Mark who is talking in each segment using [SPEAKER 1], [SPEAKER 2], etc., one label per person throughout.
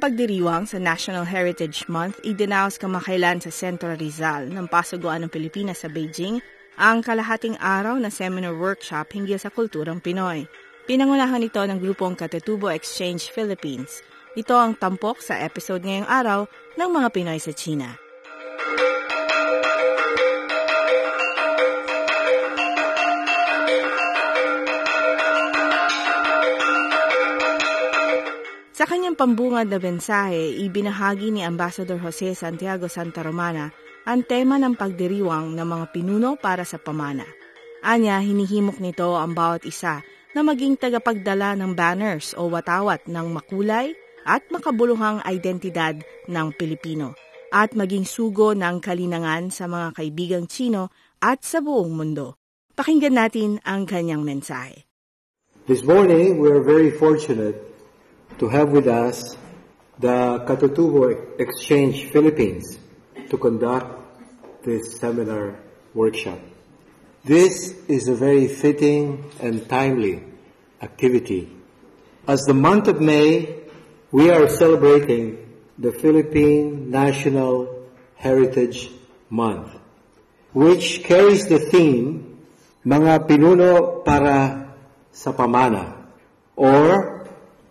[SPEAKER 1] Pagdiriwang sa National Heritage Month, idinaos kamakailan sa Central Rizal ng Pasuguan ng Pilipinas sa Beijing ang kalahating araw na seminar workshop hinggil sa kulturang Pinoy. Pinangunahan ito ng grupong Katutubo Exchange Philippines. Ito ang tampok sa episode ngayong araw ng mga Pinoy sa China. Kanyang pambungad na bensahe, ibinahagi ni Ambassador Jose Santiago Santa Romana ang tema ng pagdiriwang ng mga pinuno para sa pamana. Anya, hinihimok nito ang bawat isa na maging tagapagdala ng banners o watawat ng makulay at makabuluhang identidad ng Pilipino at maging sugo ng kalinangan sa mga kaibigang Chino at sa buong mundo. Pakinggan natin ang kanyang mensahe.
[SPEAKER 2] This morning, we are very fortunate to have with us the Katutubo Exchange Philippines to conduct this seminar workshop. This is a very fitting and timely activity. As the month of May, we are celebrating the Philippine National Heritage Month, which carries the theme Mga Pinuno para sa Pamana, or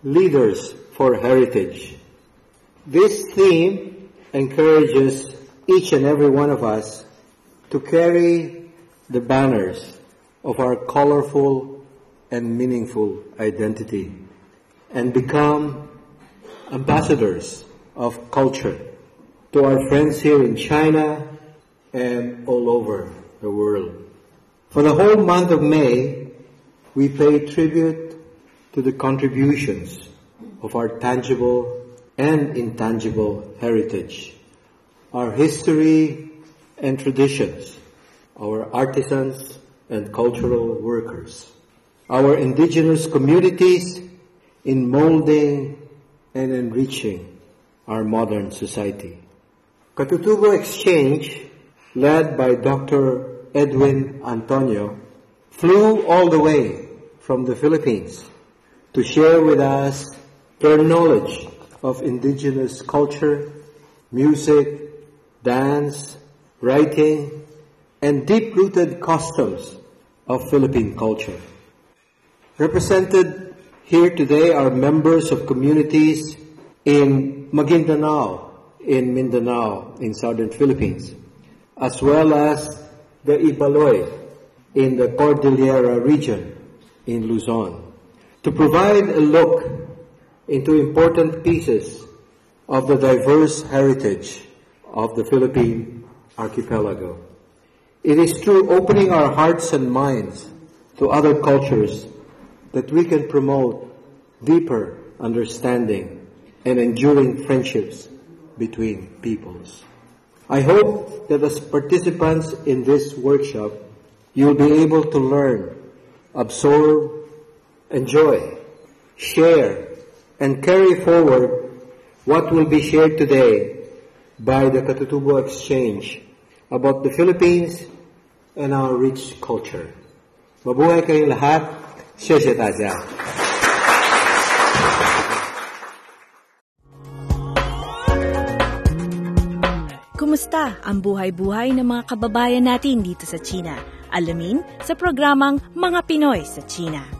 [SPEAKER 2] Leaders for Heritage. This theme encourages each and every one of us to carry the banners of our colorful and meaningful identity and become ambassadors of culture to our friends here in China and all over the world. For the whole month of May, we pay tribute to the contributions of our tangible and intangible heritage, our history and traditions, our artisans and cultural workers, our indigenous communities in molding and enriching our modern society. Katutubo Exchange, led by Dr. Edwin Antonio, flew all the way from the Philippines to share with us their knowledge of indigenous culture, music, dance, writing, and deep-rooted customs of Philippine culture. Represented here today are members of communities in Maguindanao, in Mindanao, in southern Philippines, as well as the Ibaloy in the Cordillera region in Luzon to provide a look into important pieces of the diverse heritage of the Philippine archipelago. It is through opening our hearts and minds to other cultures that we can promote deeper understanding and enduring friendships between peoples. I hope that as participants in this workshop, you'll be able to learn, absorb, enjoy, share, and carry forward what will be shared today by the Katutubo Exchange about the Philippines and our rich culture. Mabuhay kayong lahat. Sheshe Tazia.
[SPEAKER 1] Kumusta ang buhay-buhay ng mga kababayan natin dito sa China? Alamin sa programang Mga Pinoy sa China.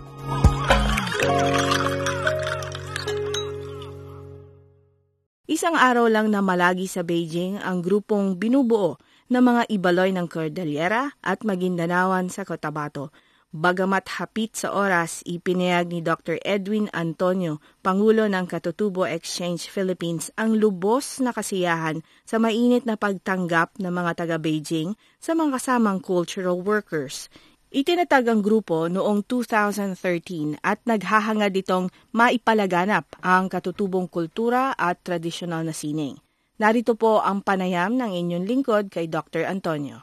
[SPEAKER 1] Isang araw lang na malagi sa Beijing ang grupong binubuo ng mga ibaloy ng Cordillera at Magindanawan sa Cotabato.
[SPEAKER 3] Bagamat hapit sa oras, ipinayag ni Dr. Edwin Antonio, Pangulo ng Katutubo Exchange Philippines, ang lubos na kasiyahan sa mainit na pagtanggap ng mga taga-Beijing sa mga kasamang cultural workers. Itinatag ang grupo noong 2013 at naghahangad itong maipalaganap ang katutubong kultura at tradisyonal na sining. Narito po ang panayam ng inyong lingkod kay Dr. Antonio.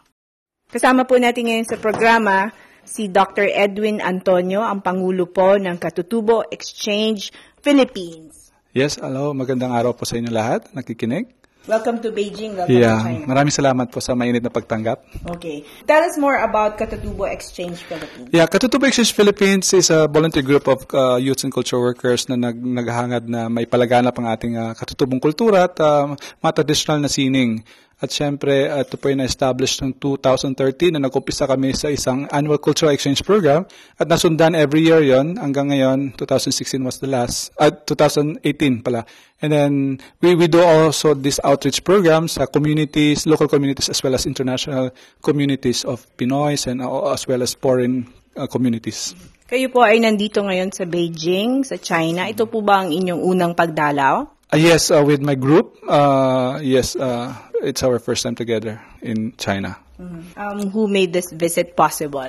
[SPEAKER 3] Kasama po natin ngayon sa programa si Dr. Edwin Antonio, ang Pangulo po ng Katutubo Exchange Philippines.
[SPEAKER 4] Yes, hello. Magandang araw po sa inyo lahat. Nakikinig.
[SPEAKER 3] Welcome to Beijing. Welcome
[SPEAKER 4] yeah,
[SPEAKER 3] to China.
[SPEAKER 4] maraming salamat po sa mainit na pagtanggap.
[SPEAKER 3] Okay. Tell us more about Katutubo Exchange Philippines.
[SPEAKER 4] Yeah, Katutubo Exchange Philippines is a volunteer group of uh, youths and culture workers na nag naghahangad na may palaganap ang ating uh, katutubong kultura at uh, mga traditional na sining. At syempre, ito po ay na-establish noong 2013 na nag-umpisa kami sa isang annual cultural exchange program at nasundan every year yon hanggang ngayon, 2016 was the last, at uh, 2018 pala. And then we, we do also this outreach program sa communities, local communities as well as international communities of Pinoys and uh, as well as foreign uh, communities.
[SPEAKER 3] Kayo po ay nandito ngayon sa Beijing, sa China. Ito po ba ang inyong unang pagdalaw?
[SPEAKER 4] Uh, yes, uh, with my group. Uh, yes, uh, it's our first time together in China.
[SPEAKER 3] Mm-hmm. Um, who made this visit possible?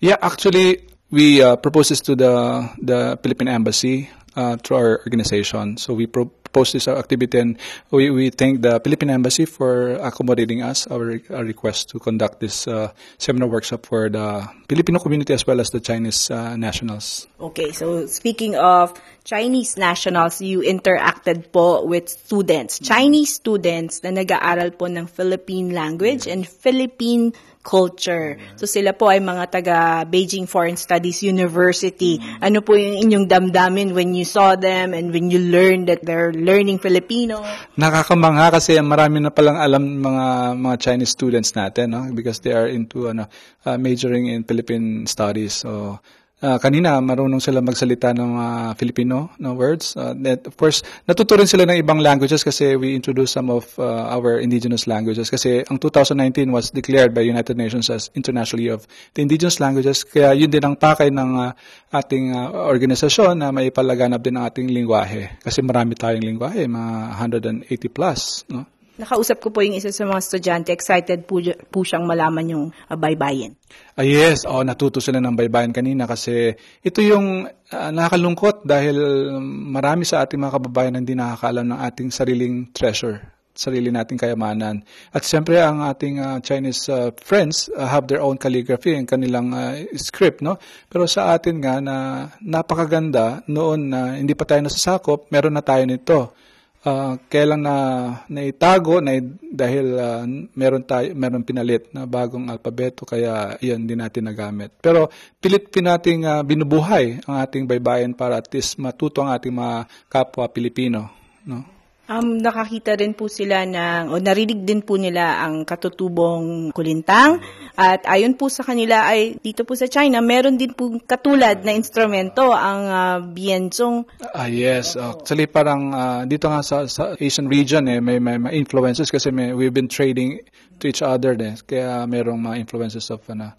[SPEAKER 4] Yeah, actually, we uh, proposed this to the the Philippine Embassy uh, through our organization. So we pro- proposed this activity and we, we thank the Philippine Embassy for accommodating us, our, our request to conduct this uh, seminar workshop for the Filipino community as well as the Chinese uh, nationals.
[SPEAKER 3] Okay, so speaking of Chinese nationals, you interacted po with students, Chinese students na nag-aaral po ng Philippine language and Philippine culture. So sila po ay mga taga Beijing Foreign Studies University. Ano po yung inyong damdamin when you saw them and when you learned that they're learning Filipino?
[SPEAKER 4] Nakakamangha kasi marami na palang alam mga mga Chinese students natin, no? Because they are into ano uh, majoring in Philippine studies. So Uh, kanina, marunong sila magsalita ng uh, Filipino no words. Uh, that, of course, natuto rin sila ng ibang languages kasi we introduced some of uh, our indigenous languages. Kasi ang 2019 was declared by United Nations as International Year of the Indigenous Languages. Kaya yun din ang pakay ng uh, ating uh, organisasyon na may palaganap din ang ating lingwahe. Kasi marami tayong lingwahe, mga 180 plus. No?
[SPEAKER 3] Nakausap ko po yung isa sa mga estudyante. Excited po, po siyang malaman yung uh, baybayin.
[SPEAKER 4] Ah, yes, oh, natuto sila ng baybayin kanina kasi ito yung uh, nakakalungkot dahil marami sa ating mga kababayan hindi nakakaalam ng ating sariling treasure sarili nating kayamanan. At siyempre ang ating uh, Chinese uh, friends uh, have their own calligraphy and kanilang uh, script, no? Pero sa atin nga na napakaganda noon na uh, hindi pa tayo nasasakop, meron na tayo nito uh, kailan na naitago na dahil uh, meron tayo meron pinalit na bagong alpabeto kaya iyan din natin nagamit. Pero pilit pin nating uh, binubuhay ang ating baybayin para at least matuto ang ating mga kapwa Pilipino, no?
[SPEAKER 3] Um, nakakita rin po sila ng, o narinig din po nila ang katutubong kulintang. At ayon po sa kanila ay dito po sa China, meron din po katulad na instrumento ang uh, bienzong.
[SPEAKER 4] Ah, yes. Actually, parang uh, dito nga sa, sa Asian region, eh, may, may, may influences kasi may, we've been trading to each other. Eh, kaya merong mga influences of ano,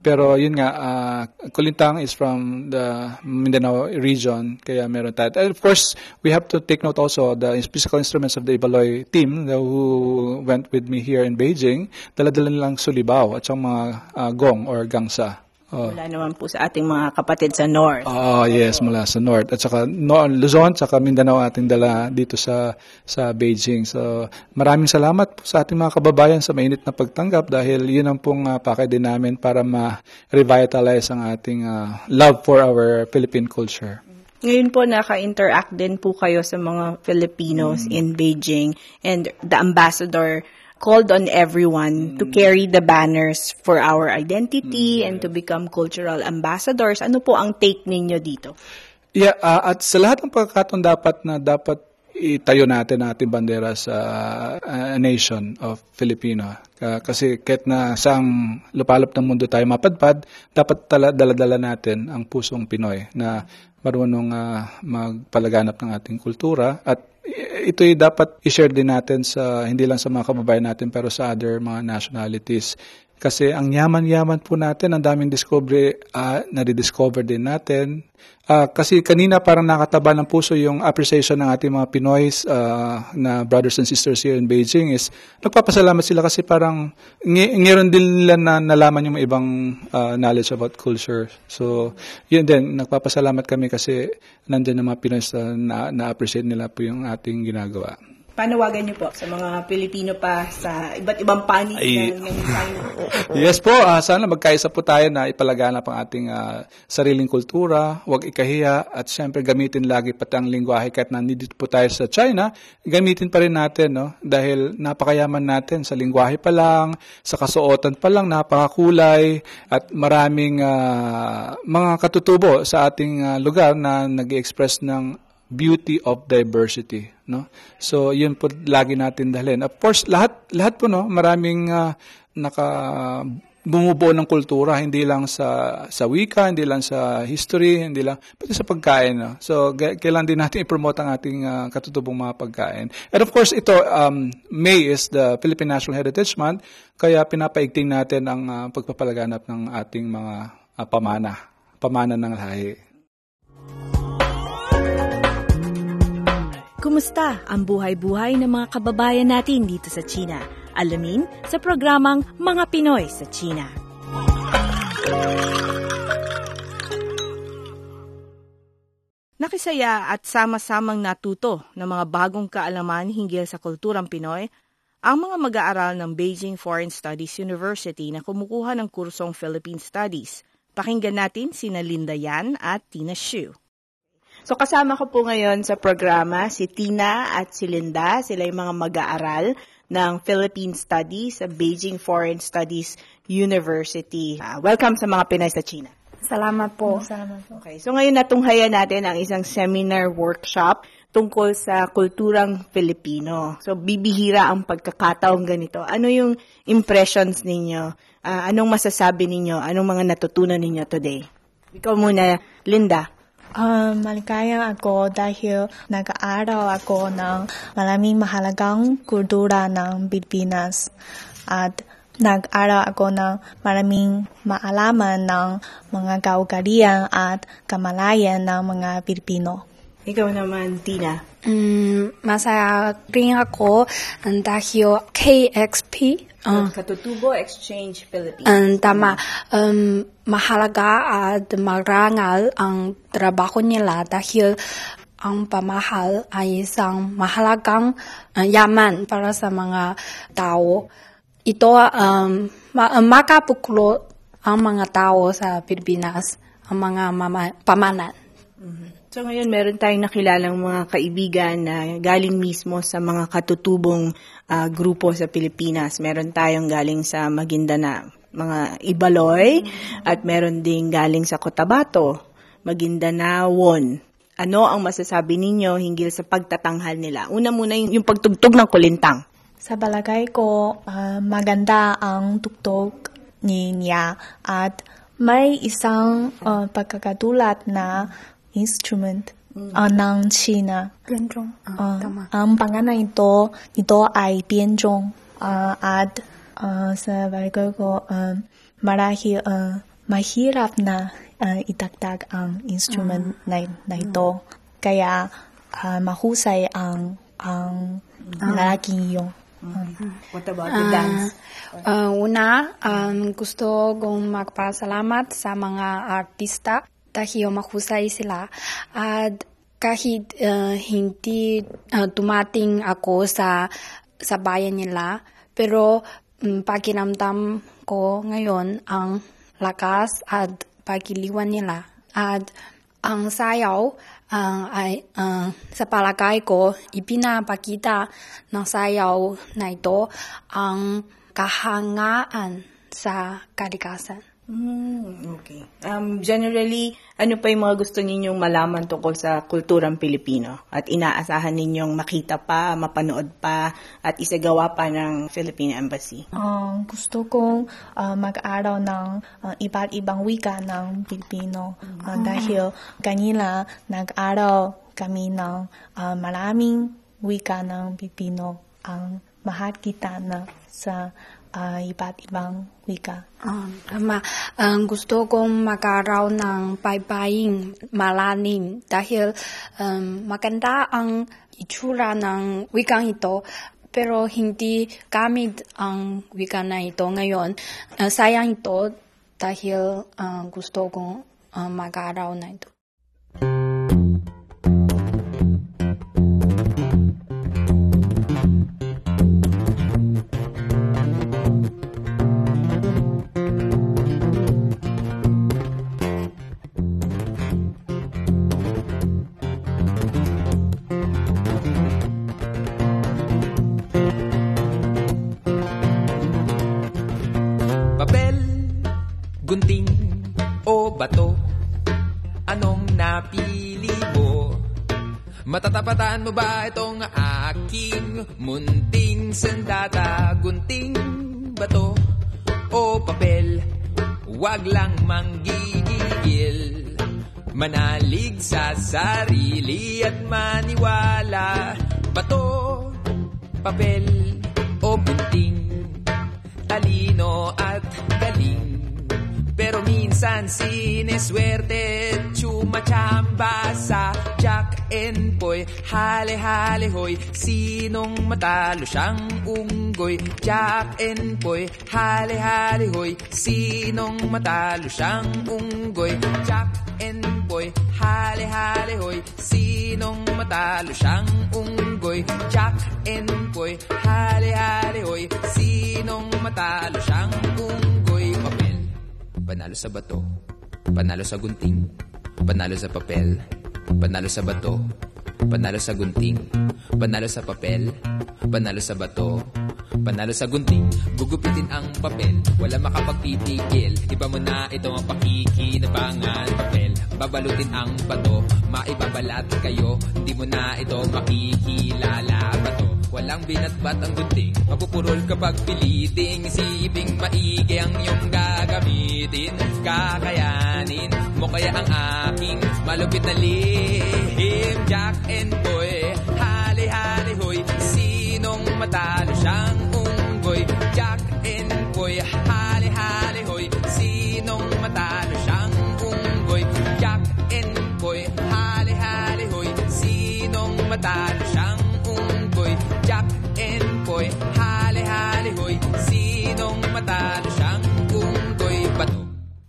[SPEAKER 4] pero yun nga, uh, Kulintang is from the Mindanao region, kaya meron tayo. And of course, we have to take note also the physical instruments of the Ibaloy team who went with me here in Beijing. Dala-dala nilang sulibaw at mga uh, gong or gangsa.
[SPEAKER 3] Oh. Mula naman po sa ating mga kapatid sa North.
[SPEAKER 4] Oh, yes, mula sa North. At saka no, Luzon, saka Mindanao ating dala dito sa sa Beijing. So, maraming salamat po sa ating mga kababayan sa mainit na pagtanggap dahil yun ang pong uh, pakay din namin para ma-revitalize ang ating uh, love for our Philippine culture.
[SPEAKER 3] Ngayon po naka-interact din po kayo sa mga Filipinos mm. in Beijing and the ambassador called on everyone to carry the banners for our identity and to become cultural ambassadors. Ano po ang take ninyo dito?
[SPEAKER 4] Yeah, uh, at sa lahat ng pagkakataon dapat na dapat itayo natin ating bandera sa uh, nation of Filipino. Uh, kasi kahit na saang lupalop ng mundo tayo mapadpad, dapat tala, dala-dala natin ang pusong Pinoy na marunong uh, magpalaganap ng ating kultura at ito'y dapat i-share din natin sa hindi lang sa mga kababayan natin pero sa other mga nationalities. Kasi ang yaman-yaman po natin, ang daming discovery, uh, na-discover din natin. Uh, kasi kanina parang nakataba ng puso yung appreciation ng ating mga Pinoys uh, na brothers and sisters here in Beijing is nagpapasalamat sila kasi parang ng- ngayon din nila na nalaman yung ibang uh, knowledge about culture. So, yun din, nagpapasalamat kami kasi nandyan ng mga Pinoys uh, na na-appreciate nila po yung ating ginagawa
[SPEAKER 3] panawagan niyo po sa mga Pilipino pa sa iba't ibang panig Ay, ng
[SPEAKER 4] yes po, uh, sana magkaisa po tayo na ipalaganap ang ating uh, sariling kultura, huwag ikahiya at syempre gamitin lagi pati ang lingwahe kahit nandito po tayo sa China, gamitin pa rin natin no? Dahil napakayaman natin sa lingwahe pa lang, sa kasuotan pa lang napakakulay at maraming uh, mga katutubo sa ating uh, lugar na nag-express ng beauty of diversity, no? So, yun po lagi natin dalhin. Of course, lahat lahat po no, maraming uh, naka bumubuo ng kultura hindi lang sa sa wika, hindi lang sa history, hindi lang pati sa pagkain. No? So kailan din natin i-promote ang ating uh, katutubong mga pagkain. And of course ito um, May is the Philippine National Heritage Month kaya pinapaigting natin ang uh, pagpapalaganap ng ating mga uh, pamana, pamana ng lahi.
[SPEAKER 3] Kumusta ang buhay-buhay ng mga kababayan natin dito sa China? Alamin sa programang Mga Pinoy sa China. Nakisaya at sama-samang natuto ng mga bagong kaalaman hinggil sa kulturang Pinoy ang mga mag-aaral ng Beijing Foreign Studies University na kumukuha ng kursong Philippine Studies. Pakinggan natin sina Linda Yan at Tina Xu. So kasama ko po ngayon sa programa si Tina at si Linda. Sila yung mga mag-aaral ng Philippine Studies sa Beijing Foreign Studies University. Uh, welcome sa mga Pinay sa China.
[SPEAKER 5] Salamat po. Salamat
[SPEAKER 3] po. Okay, so ngayon natunghayan natin ang isang seminar workshop tungkol sa kulturang Filipino. So bibihira ang pagkakataong ganito. Ano yung impressions ninyo? Uh, anong masasabi ninyo? Anong mga natutunan ninyo today? Ikaw muna, Linda.
[SPEAKER 5] Um, maligaya ako dahil nag-aaral ako ng maraming mahalagang kultura ng Pilipinas at nag-aral ako ng maraming maalaman ng mga kaugalian at kamalayan ng mga Pilipino.
[SPEAKER 3] Ikaw naman, Tina.
[SPEAKER 6] Um, masaya rin ako dahil KXP
[SPEAKER 3] Uh, Katutubo Exchange Philippines.
[SPEAKER 6] Um, tama. Um, mahalaga at marangal ang trabaho nila dahil ang pamahal ay isang mahalagang uh, yaman para sa mga tao. Ito um, ma- makapuklo ang mga tao sa Pilipinas, ang mga mama- pamanan.
[SPEAKER 3] Mm-hmm. So ngayon meron tayong nakilalang mga kaibigan na galing mismo sa mga katutubong uh, grupo sa Pilipinas. Meron tayong galing sa Maguindanao, mga Ibaloy, at meron ding galing sa Cotabato, Maguindanaon. Ano ang masasabi ninyo hinggil sa pagtatanghal nila? Una muna yung, yung pagtugtog ng kulintang.
[SPEAKER 5] Sa balagay ko, uh, maganda ang tugtog niya at may isang uh, pagkakatulad na instrument mm. uh, ng China.
[SPEAKER 6] Uh,
[SPEAKER 5] uh, ang pangalan ito, ito ay Bianzhong. Uh, at uh, sa ko, uh, marahil uh, mahirap na uh, itagtag ang instrument uh, na, na ito. Uh, Kaya uh, mahusay ang ang uh, lalaki yung.
[SPEAKER 3] Uh, What about the dance?
[SPEAKER 6] Uh, una, um, gusto kong magpasalamat sa mga artista dahil mahusay sila. At kahit uh, hindi uh, dumating ako sa sa bayan nila, pero um, pakiramdam ko ngayon ang lakas at pagiliwan nila. At ang sayaw uh, ay uh, sa palagay ko ipinapakita ng sayaw na ito ang kahangaan sa kalikasan.
[SPEAKER 3] Mm, okay. Um, generally, ano pa yung mga gusto ninyong malaman tungkol sa kulturang Pilipino? At inaasahan ninyong makita pa, mapanood pa, at isagawa pa ng Philippine Embassy?
[SPEAKER 5] Uh, gusto kong uh, mag-aral ng uh, iba't ibang wika ng Pilipino. Uh, dahil kanina nag-aral kami ng uh, maraming wika ng Pilipino ang mahal kita na sa uh, iba't ibang wika.
[SPEAKER 6] Um, tama. Um, gusto kong mag-aral ng baybayin malalim dahil um, maganda ang itsura ng wikang ito pero hindi gamit ang wika na ito ngayon. Uh, sayang ito dahil uh, gusto kong uh, mag-aral na ito.
[SPEAKER 7] Matatapatan mo ba itong aking munting sandata? Gunting, bato o papel? Huwag lang manggigigil. Manalig sa sarili at maniwala. Bato, papel o gunting? Talino at galing minsan sineswerte Chumachamba sa Jack and Boy. Hale-hale hoy Sinong matalo? Siyang unggoy. Jack and Boy. Hale-hale hoy Sinong matalo? Siyang unggoy. Jack and Boy. Hale-hale hoy Sinong matalo? Siyang unggoy. Jack and Boy. Hale-hale hoy Sinong matalo? Siyang unggoy Panalo sa bato. Panalo sa gunting. Panalo sa papel. Panalo sa bato. Panalo sa gunting. Panalo sa papel. Panalo sa bato. Panalo sa gunting. Gugupitin ang papel. Wala makapagtitigil. Iba mo na ito ang pakikinabangan. Papel. Babalutin ang bato. Maibabalat kayo. Hindi mo na ito makikilala. Bato. Walang binatbat ang gunting. Mapupurol kapag piliting. Isiping maigi ang Kakayanin mo kaya ang aking Malupit na lihim? Jack and Boy Hali-hali hoy. Sinong matalo? Siyang unggoy. Jack and Boy Hali-hali hoy. Sinong matalo? Siyang unggoy. Jack and Boy Hali-hali hoy. Sinong matalo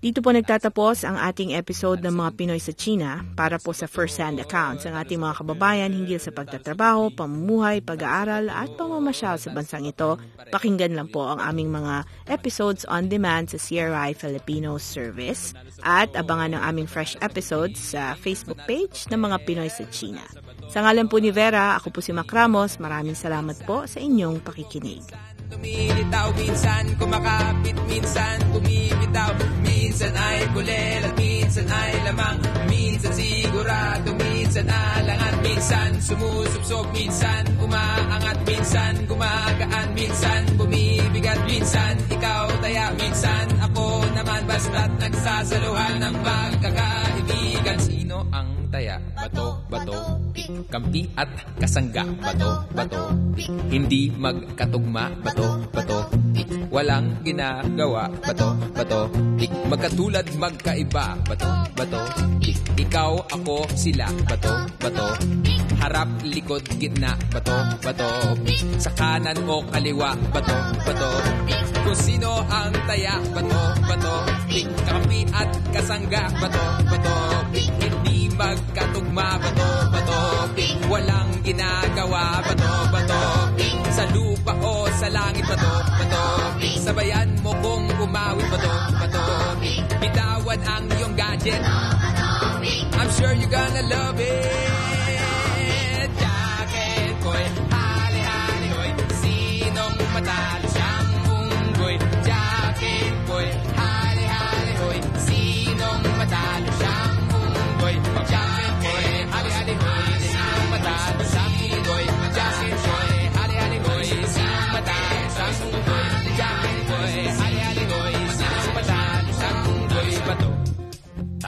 [SPEAKER 1] Dito po nagtatapos ang ating episode ng mga Pinoy sa China para po sa first-hand accounts ng ating mga kababayan hinggil sa pagtatrabaho, pamumuhay, pag-aaral at pamamasyal sa bansang ito. Pakinggan lang po ang aming mga episodes on demand sa CRI Filipino Service at abangan ang aming fresh episodes sa Facebook page ng mga Pinoy sa China. Sa ngalan po ni Vera, ako po si Mac Ramos. Maraming salamat po sa inyong pakikinig.
[SPEAKER 7] Lumilitaw, minsan kumakapit, minsan bumibitaw Minsan ay kulel at minsan ay lamang. Minsan sigurado, minsan alangan. Minsan sumusubsob, minsan umaangat. Minsan gumagaan, minsan bumibigat. Minsan ikaw taya, minsan ako naman. Basta't nagsasaluhan ng magkakaibigan Sino ang taya? Bato, bato, kampi at kasangga. Bato, bato, hindi magkatugma. Bato, bato, walang ginagawa. Bato, bato, magkatulad magkaiba. Bato, bato, ikaw, ako, sila. Bato, bato, harap, likod, gitna. Bato, bato, sa kanan o kaliwa. Bato, bato, kung sino ang taya. Bato, bato, kakampi at kasangga. Bato, bato, hindi magkatugma Bato, bato, walang ginagawa Bato, bato, sa lupa o sa langit Bato, bato, sabayan mo kung umawit Bato, bato, bitawan ang iyong gadget I'm sure you're gonna love it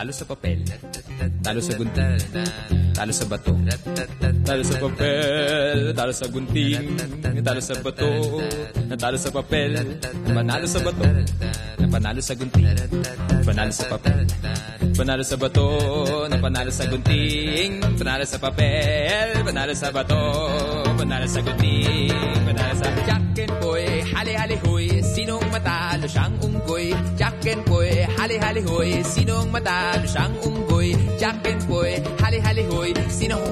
[SPEAKER 7] Talo sa papel. Talo sa gunting. Talo sa bato. Talo sa papel. Talo sa gunting. Talo sa bato. Natalo sa papel. Panalo sa bato. Napanalo sa gunting. Panalo sa papel. Panalo sa bato. Napanalo sa gunting. Panalo sa papel. Panalo sa bato. Panalo sa gunting. Panalo sa Jack and Boy. Hali-hali huy. Sinong matalo siyang unggoy? Jack and Boy. Hali-hali huy. Sinong matalo siyang unggoy? Jack and Boy. Hali-hali huy. Sinong